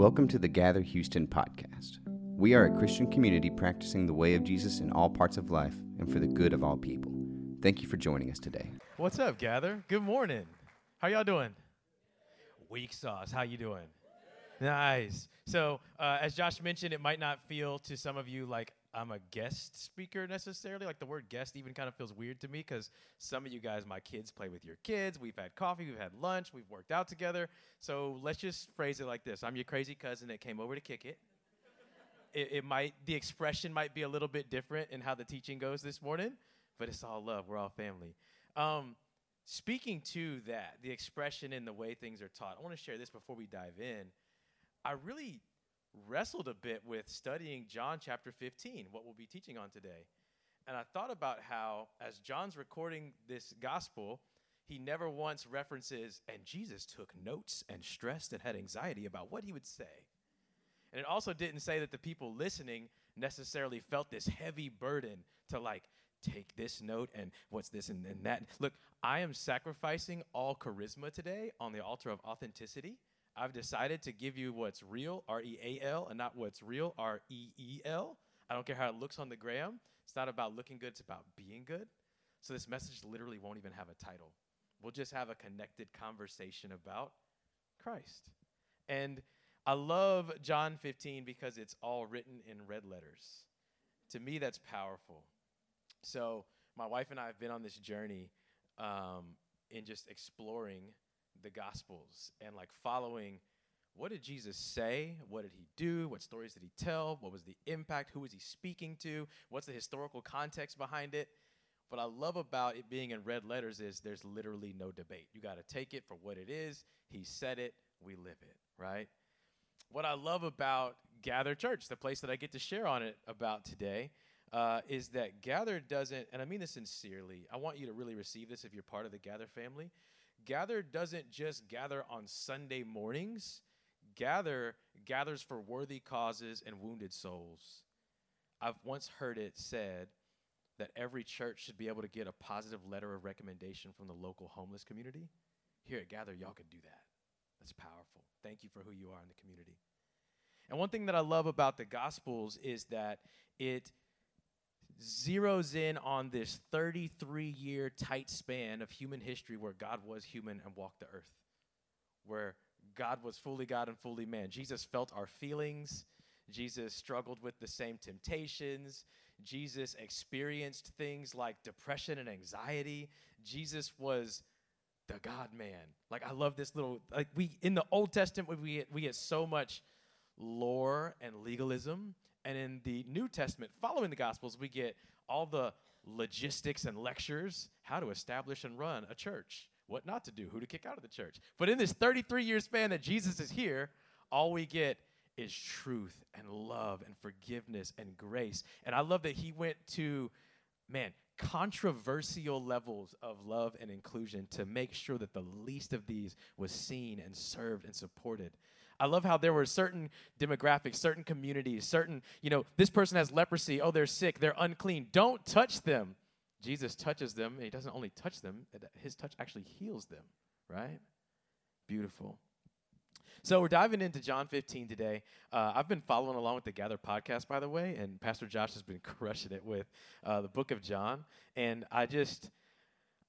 Welcome to the Gather Houston podcast. We are a Christian community practicing the way of Jesus in all parts of life and for the good of all people. Thank you for joining us today. What's up, Gather? Good morning. How y'all doing? Weak sauce. How you doing? Nice. So, uh, as Josh mentioned, it might not feel to some of you like I'm a guest speaker necessarily. Like the word guest even kind of feels weird to me because some of you guys, my kids, play with your kids. We've had coffee, we've had lunch, we've worked out together. So let's just phrase it like this I'm your crazy cousin that came over to kick it. it, it might, the expression might be a little bit different in how the teaching goes this morning, but it's all love. We're all family. Um, speaking to that, the expression and the way things are taught, I want to share this before we dive in. I really wrestled a bit with studying John chapter 15, what we'll be teaching on today. And I thought about how, as John's recording this gospel, he never once references, and Jesus took notes and stressed and had anxiety about what he would say. And it also didn't say that the people listening necessarily felt this heavy burden to like take this note and what's this and, and that. Look, I am sacrificing all charisma today on the altar of authenticity I've decided to give you what's real, R E A L, and not what's real, R E E L. I don't care how it looks on the gram. It's not about looking good, it's about being good. So this message literally won't even have a title. We'll just have a connected conversation about Christ. And I love John 15 because it's all written in red letters. To me, that's powerful. So, my wife and I have been on this journey um, in just exploring the Gospels and like following what did Jesus say? What did he do? What stories did he tell? What was the impact? Who was he speaking to? What's the historical context behind it? What I love about it being in red letters is there's literally no debate. You got to take it for what it is. He said it, we live it, right? What I love about Gather Church, the place that I get to share on it about today, uh, is that Gather doesn't, and I mean this sincerely, I want you to really receive this if you're part of the Gather family. Gather doesn't just gather on Sunday mornings, Gather gathers for worthy causes and wounded souls. I've once heard it said that every church should be able to get a positive letter of recommendation from the local homeless community. Here at Gather, y'all can do that. That's powerful. Thank you for who you are in the community. And one thing that I love about the Gospels is that it zeroes in on this 33 year tight span of human history where God was human and walked the earth, where God was fully God and fully man. Jesus felt our feelings. Jesus struggled with the same temptations. Jesus experienced things like depression and anxiety. Jesus was the God man. Like I love this little like we in the Old Testament we we get so much lore and legalism and in the New Testament, following the Gospels, we get all the logistics and lectures how to establish and run a church, what not to do, who to kick out of the church. But in this 33 year span that Jesus is here, all we get is truth and love and forgiveness and grace. And I love that he went to, man, controversial levels of love and inclusion to make sure that the least of these was seen and served and supported. I love how there were certain demographics, certain communities, certain, you know, this person has leprosy. Oh, they're sick. They're unclean. Don't touch them. Jesus touches them, and he doesn't only touch them, his touch actually heals them, right? Beautiful. So we're diving into John 15 today. Uh, I've been following along with the Gather podcast, by the way, and Pastor Josh has been crushing it with uh, the book of John. And I just,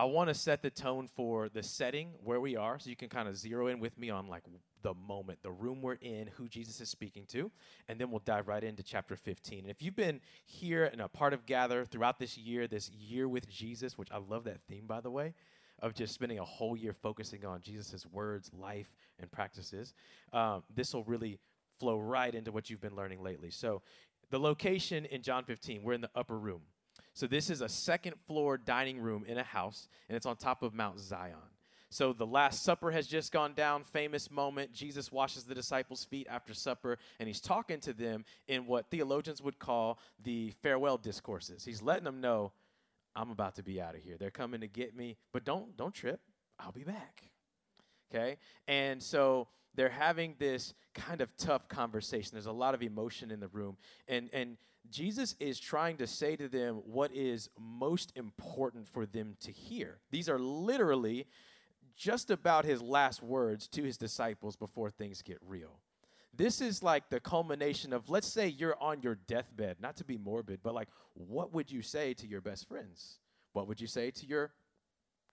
I want to set the tone for the setting where we are, so you can kind of zero in with me on like the moment, the room we're in, who Jesus is speaking to, and then we'll dive right into chapter 15. And if you've been here and a part of Gather throughout this year, this year with Jesus, which I love that theme, by the way, of just spending a whole year focusing on Jesus' words, life, and practices, um, this will really flow right into what you've been learning lately. So, the location in John 15, we're in the upper room. So, this is a second floor dining room in a house, and it's on top of Mount Zion. So the Last Supper has just gone down, famous moment. Jesus washes the disciples' feet after supper, and he's talking to them in what theologians would call the farewell discourses. He's letting them know, I'm about to be out of here. They're coming to get me, but don't don't trip. I'll be back. Okay? And so they're having this kind of tough conversation. There's a lot of emotion in the room. And and Jesus is trying to say to them what is most important for them to hear. These are literally just about his last words to his disciples before things get real. this is like the culmination of, let's say you're on your deathbed, not to be morbid, but like, what would you say to your best friends? What would you say to your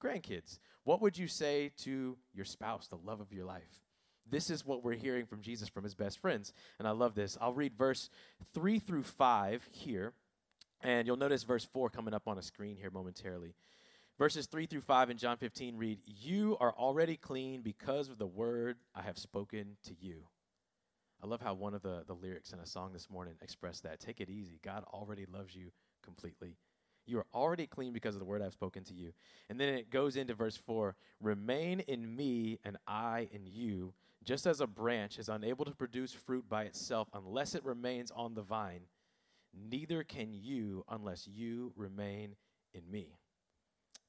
grandkids? What would you say to your spouse, the love of your life? This is what we're hearing from Jesus from his best friends. And I love this. I'll read verse 3 through 5 here. And you'll notice verse 4 coming up on a screen here momentarily. Verses 3 through 5 in John 15 read, You are already clean because of the word I have spoken to you. I love how one of the, the lyrics in a song this morning expressed that. Take it easy. God already loves you completely. You are already clean because of the word I've spoken to you. And then it goes into verse 4 Remain in me, and I in you. Just as a branch is unable to produce fruit by itself unless it remains on the vine, neither can you unless you remain in me.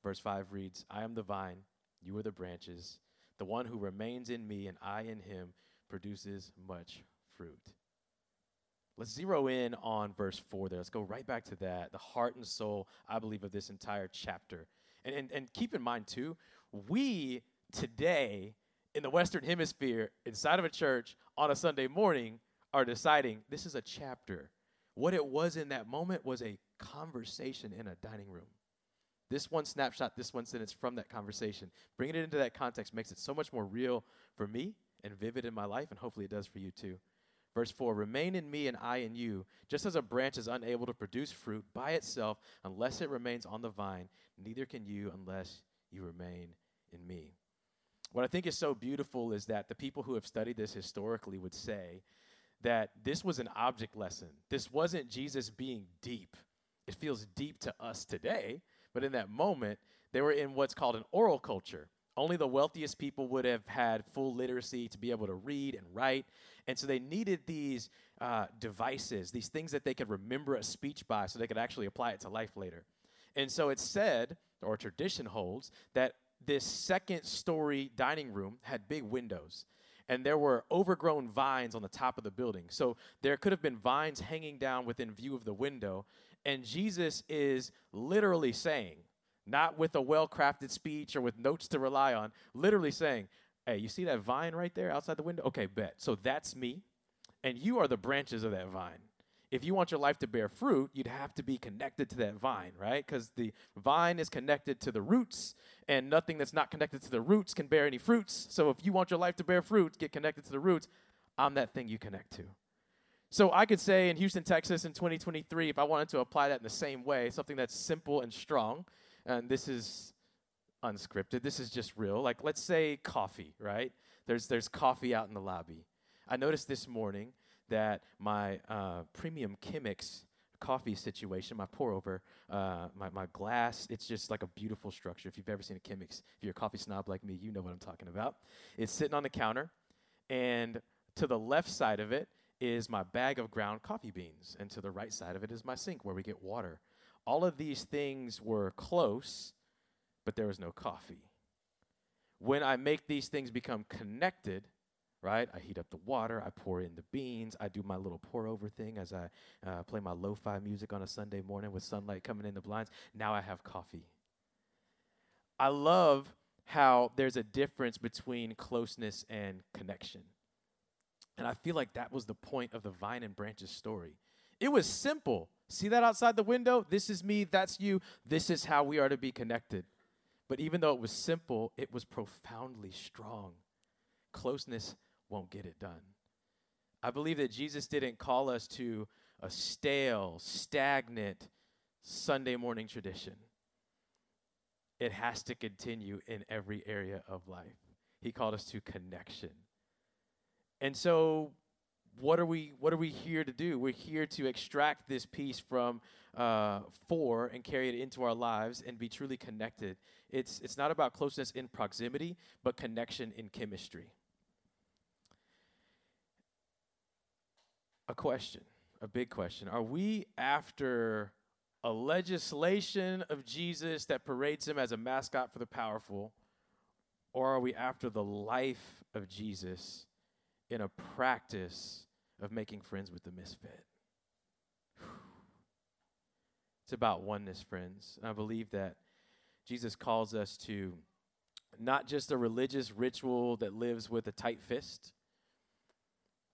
Verse 5 reads I am the vine, you are the branches. The one who remains in me and I in him produces much fruit. Let's zero in on verse 4 there. Let's go right back to that, the heart and soul, I believe, of this entire chapter. And, and, and keep in mind, too, we today in the Western Hemisphere, inside of a church on a Sunday morning, are deciding this is a chapter. What it was in that moment was a conversation in a dining room. This one snapshot, this one sentence from that conversation, bringing it into that context makes it so much more real for me and vivid in my life, and hopefully it does for you too. Verse 4 Remain in me and I in you, just as a branch is unable to produce fruit by itself unless it remains on the vine, neither can you unless you remain in me. What I think is so beautiful is that the people who have studied this historically would say that this was an object lesson. This wasn't Jesus being deep. It feels deep to us today, but in that moment, they were in what's called an oral culture. Only the wealthiest people would have had full literacy to be able to read and write. And so they needed these uh, devices, these things that they could remember a speech by so they could actually apply it to life later. And so it's said, or tradition holds, that this second story dining room had big windows. And there were overgrown vines on the top of the building. So there could have been vines hanging down within view of the window. And Jesus is literally saying, not with a well crafted speech or with notes to rely on, literally saying, Hey, you see that vine right there outside the window? Okay, bet. So that's me, and you are the branches of that vine. If you want your life to bear fruit, you'd have to be connected to that vine, right? Because the vine is connected to the roots, and nothing that's not connected to the roots can bear any fruits. So if you want your life to bear fruit, get connected to the roots. I'm that thing you connect to. So I could say in Houston, Texas in 2023, if I wanted to apply that in the same way, something that's simple and strong, and this is unscripted. This is just real. Like let's say coffee, right? There's there's coffee out in the lobby. I noticed this morning that my uh, premium Chemex coffee situation, my pour over, uh, my, my glass, it's just like a beautiful structure. If you've ever seen a Chemex, if you're a coffee snob like me, you know what I'm talking about. It's sitting on the counter, and to the left side of it is my bag of ground coffee beans, and to the right side of it is my sink where we get water. All of these things were close, but there was no coffee. When I make these things become connected, right? I heat up the water, I pour in the beans, I do my little pour over thing as I uh, play my lo fi music on a Sunday morning with sunlight coming in the blinds. Now I have coffee. I love how there's a difference between closeness and connection. And I feel like that was the point of the vine and branches story. It was simple. See that outside the window? This is me, that's you. This is how we are to be connected. But even though it was simple, it was profoundly strong. Closeness won't get it done. I believe that Jesus didn't call us to a stale, stagnant Sunday morning tradition. It has to continue in every area of life. He called us to connection. And so what are we what are we here to do? We're here to extract this piece from uh, four and carry it into our lives and be truly connected. It's it's not about closeness in proximity but connection in chemistry. A question a big question. Are we after a legislation of jesus that parades him as a mascot for the powerful or are we after the life of jesus in a practice of making friends with the misfit. It's about oneness, friends. And I believe that Jesus calls us to not just a religious ritual that lives with a tight fist,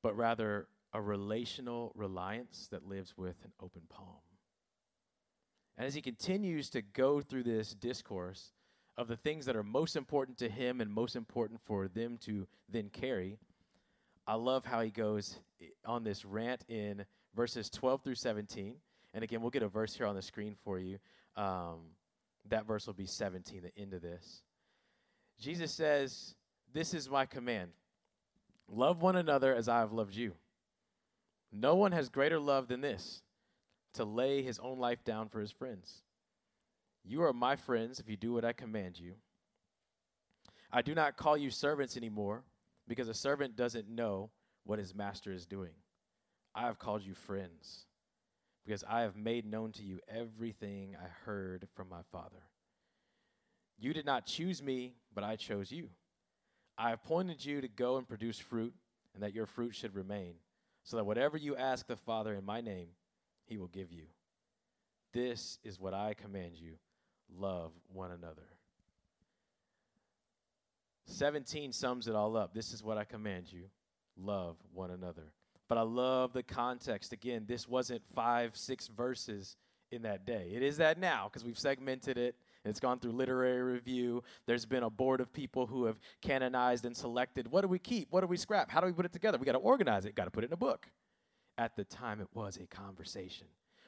but rather a relational reliance that lives with an open palm. And as he continues to go through this discourse of the things that are most important to him and most important for them to then carry, I love how he goes on this rant in verses 12 through 17. And again, we'll get a verse here on the screen for you. Um, that verse will be 17, the end of this. Jesus says, This is my command love one another as I have loved you. No one has greater love than this to lay his own life down for his friends. You are my friends if you do what I command you. I do not call you servants anymore because a servant doesn't know what his master is doing. I have called you friends because I have made known to you everything I heard from my Father. You did not choose me, but I chose you. I appointed you to go and produce fruit, and that your fruit should remain, so that whatever you ask the Father in my name, he will give you. This is what I command you love one another. 17 sums it all up. This is what I command you love one another. But I love the context. Again, this wasn't five, six verses in that day. It is that now because we've segmented it. It's gone through literary review. There's been a board of people who have canonized and selected what do we keep? What do we scrap? How do we put it together? We got to organize it, got to put it in a book. At the time, it was a conversation.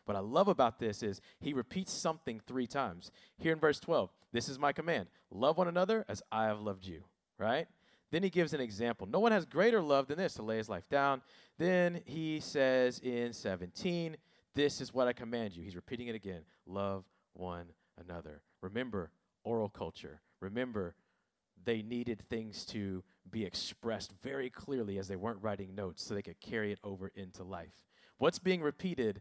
What I love about this is he repeats something three times. Here in verse 12, this is my command love one another as I have loved you, right? Then he gives an example. No one has greater love than this to lay his life down. Then he says in 17, This is what I command you. He's repeating it again love one another. Remember oral culture. Remember, they needed things to be expressed very clearly as they weren't writing notes so they could carry it over into life. What's being repeated?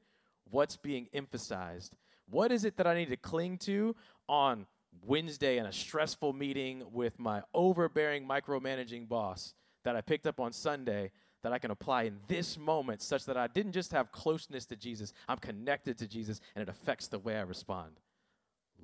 What's being emphasized? What is it that I need to cling to on Wednesday in a stressful meeting with my overbearing, micromanaging boss that I picked up on Sunday that I can apply in this moment such that I didn't just have closeness to Jesus, I'm connected to Jesus, and it affects the way I respond?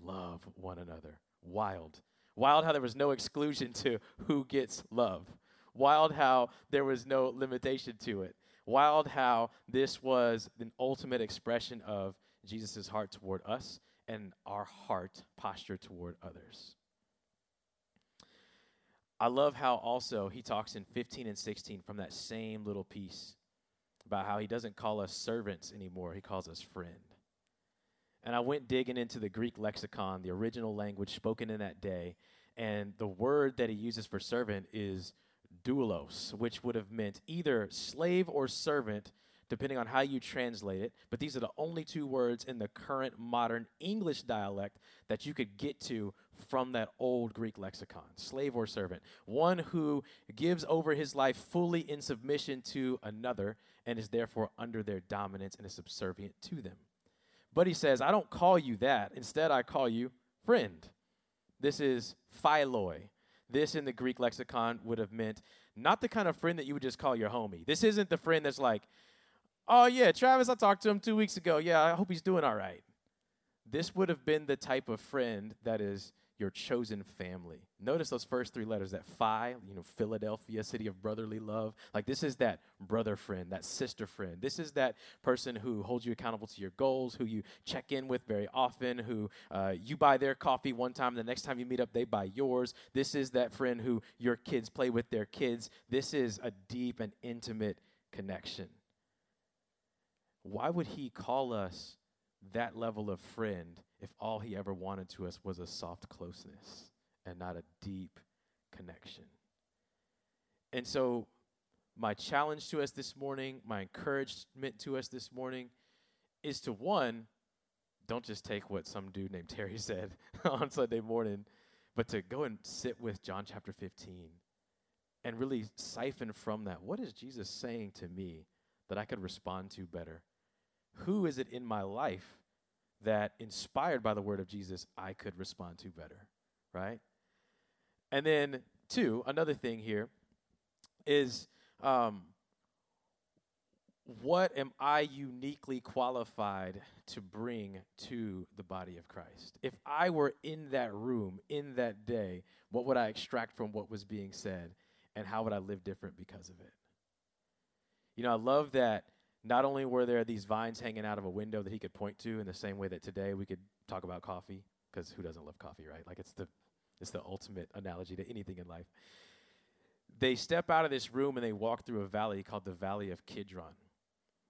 Love one another. Wild. Wild how there was no exclusion to who gets love. Wild how there was no limitation to it. Wild how this was an ultimate expression of Jesus' heart toward us and our heart posture toward others. I love how also he talks in 15 and 16 from that same little piece about how he doesn't call us servants anymore, he calls us friend. And I went digging into the Greek lexicon, the original language spoken in that day, and the word that he uses for servant is doulos, which would have meant either slave or servant depending on how you translate it. But these are the only two words in the current modern English dialect that you could get to from that old Greek lexicon slave or servant. One who gives over his life fully in submission to another and is therefore under their dominance and is subservient to them. But he says, I don't call you that. Instead, I call you friend. This is philoi. This in the Greek lexicon would have meant not the kind of friend that you would just call your homie. This isn't the friend that's like, Oh, yeah, Travis, I talked to him two weeks ago. Yeah, I hope he's doing all right. This would have been the type of friend that is your chosen family. Notice those first three letters, that phi, you know, Philadelphia, city of brotherly love. Like this is that brother friend, that sister friend. This is that person who holds you accountable to your goals, who you check in with very often, who uh, you buy their coffee one time, the next time you meet up, they buy yours. This is that friend who your kids play with their kids. This is a deep and intimate connection why would he call us that level of friend if all he ever wanted to us was a soft closeness and not a deep connection? And so, my challenge to us this morning, my encouragement to us this morning is to one, don't just take what some dude named Terry said on Sunday morning, but to go and sit with John chapter 15 and really siphon from that what is Jesus saying to me that I could respond to better? who is it in my life that, inspired by the word of Jesus, I could respond to better, right? And then, two, another thing here is um, what am I uniquely qualified to bring to the body of Christ? If I were in that room, in that day, what would I extract from what was being said, and how would I live different because of it? You know, I love that not only were there these vines hanging out of a window that he could point to in the same way that today we could talk about coffee, because who doesn't love coffee, right? Like it's the it's the ultimate analogy to anything in life. They step out of this room and they walk through a valley called the Valley of Kidron.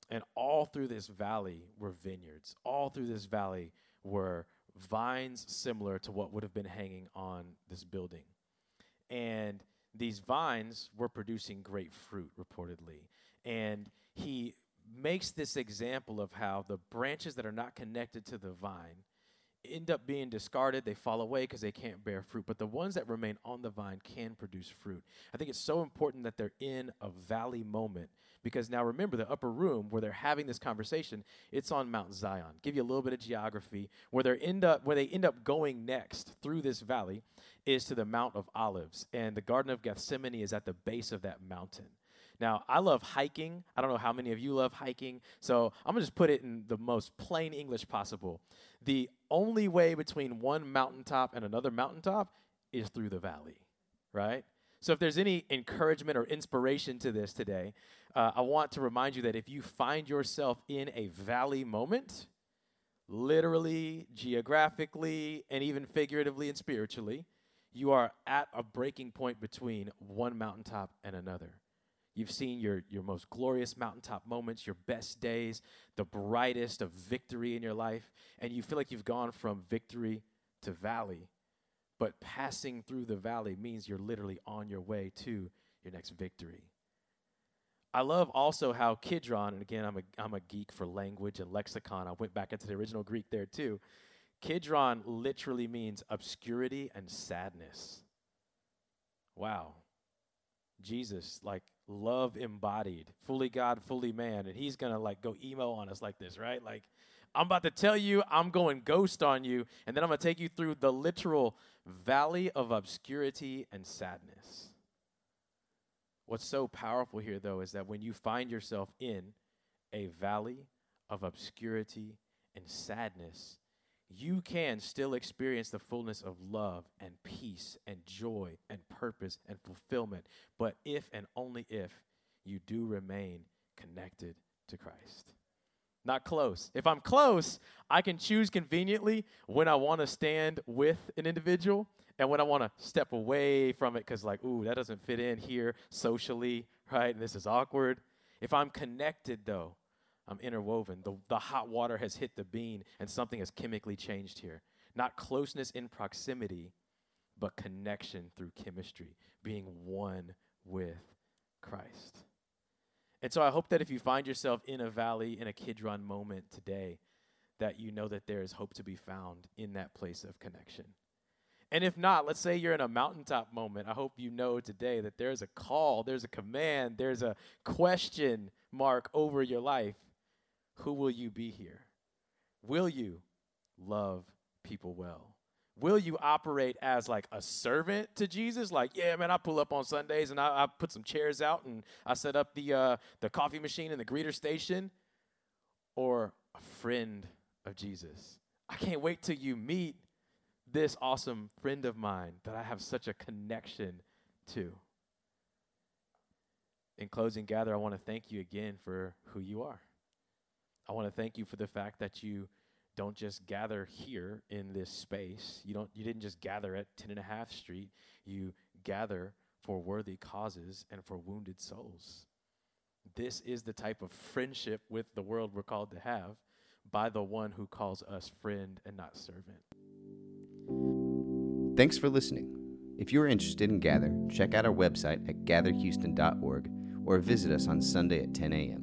And all through this valley were vineyards. All through this valley were vines similar to what would have been hanging on this building. And these vines were producing great fruit, reportedly. And he makes this example of how the branches that are not connected to the vine end up being discarded. They fall away because they can't bear fruit. But the ones that remain on the vine can produce fruit. I think it's so important that they're in a valley moment because now remember the upper room where they're having this conversation, it's on Mount Zion. Give you a little bit of geography. Where they end up where they end up going next through this valley is to the Mount of Olives. And the Garden of Gethsemane is at the base of that mountain. Now, I love hiking. I don't know how many of you love hiking. So I'm going to just put it in the most plain English possible. The only way between one mountaintop and another mountaintop is through the valley, right? So if there's any encouragement or inspiration to this today, uh, I want to remind you that if you find yourself in a valley moment, literally, geographically, and even figuratively and spiritually, you are at a breaking point between one mountaintop and another. You've seen your, your most glorious mountaintop moments, your best days, the brightest of victory in your life, and you feel like you've gone from victory to valley. But passing through the valley means you're literally on your way to your next victory. I love also how Kidron, and again, I'm a, I'm a geek for language and lexicon. I went back into the original Greek there too. Kidron literally means obscurity and sadness. Wow. Jesus, like love embodied, fully God, fully man, and he's gonna like go emo on us like this, right? Like, I'm about to tell you, I'm going ghost on you, and then I'm gonna take you through the literal valley of obscurity and sadness. What's so powerful here, though, is that when you find yourself in a valley of obscurity and sadness, you can still experience the fullness of love and peace and joy and purpose and fulfillment. But if and only if you do remain connected to Christ. Not close. If I'm close, I can choose conveniently when I want to stand with an individual and when I want to step away from it because, like, ooh, that doesn't fit in here socially, right? And this is awkward. If I'm connected, though, I'm interwoven. The, the hot water has hit the bean and something has chemically changed here. Not closeness in proximity, but connection through chemistry, being one with Christ. And so I hope that if you find yourself in a valley, in a Kidron moment today, that you know that there is hope to be found in that place of connection. And if not, let's say you're in a mountaintop moment. I hope you know today that there's a call, there's a command, there's a question mark over your life who will you be here? Will you love people well? Will you operate as like a servant to Jesus? Like, yeah, man, I pull up on Sundays and I, I put some chairs out and I set up the uh, the coffee machine and the greeter station, or a friend of Jesus. I can't wait till you meet this awesome friend of mine that I have such a connection to. In closing, Gather, I want to thank you again for who you are. I want to thank you for the fact that you don't just gather here in this space. You don't you didn't just gather at 10 and a half street. You gather for worthy causes and for wounded souls. This is the type of friendship with the world we're called to have by the one who calls us friend and not servant. Thanks for listening. If you're interested in Gather, check out our website at gatherhouston.org or visit us on Sunday at 10 a.m.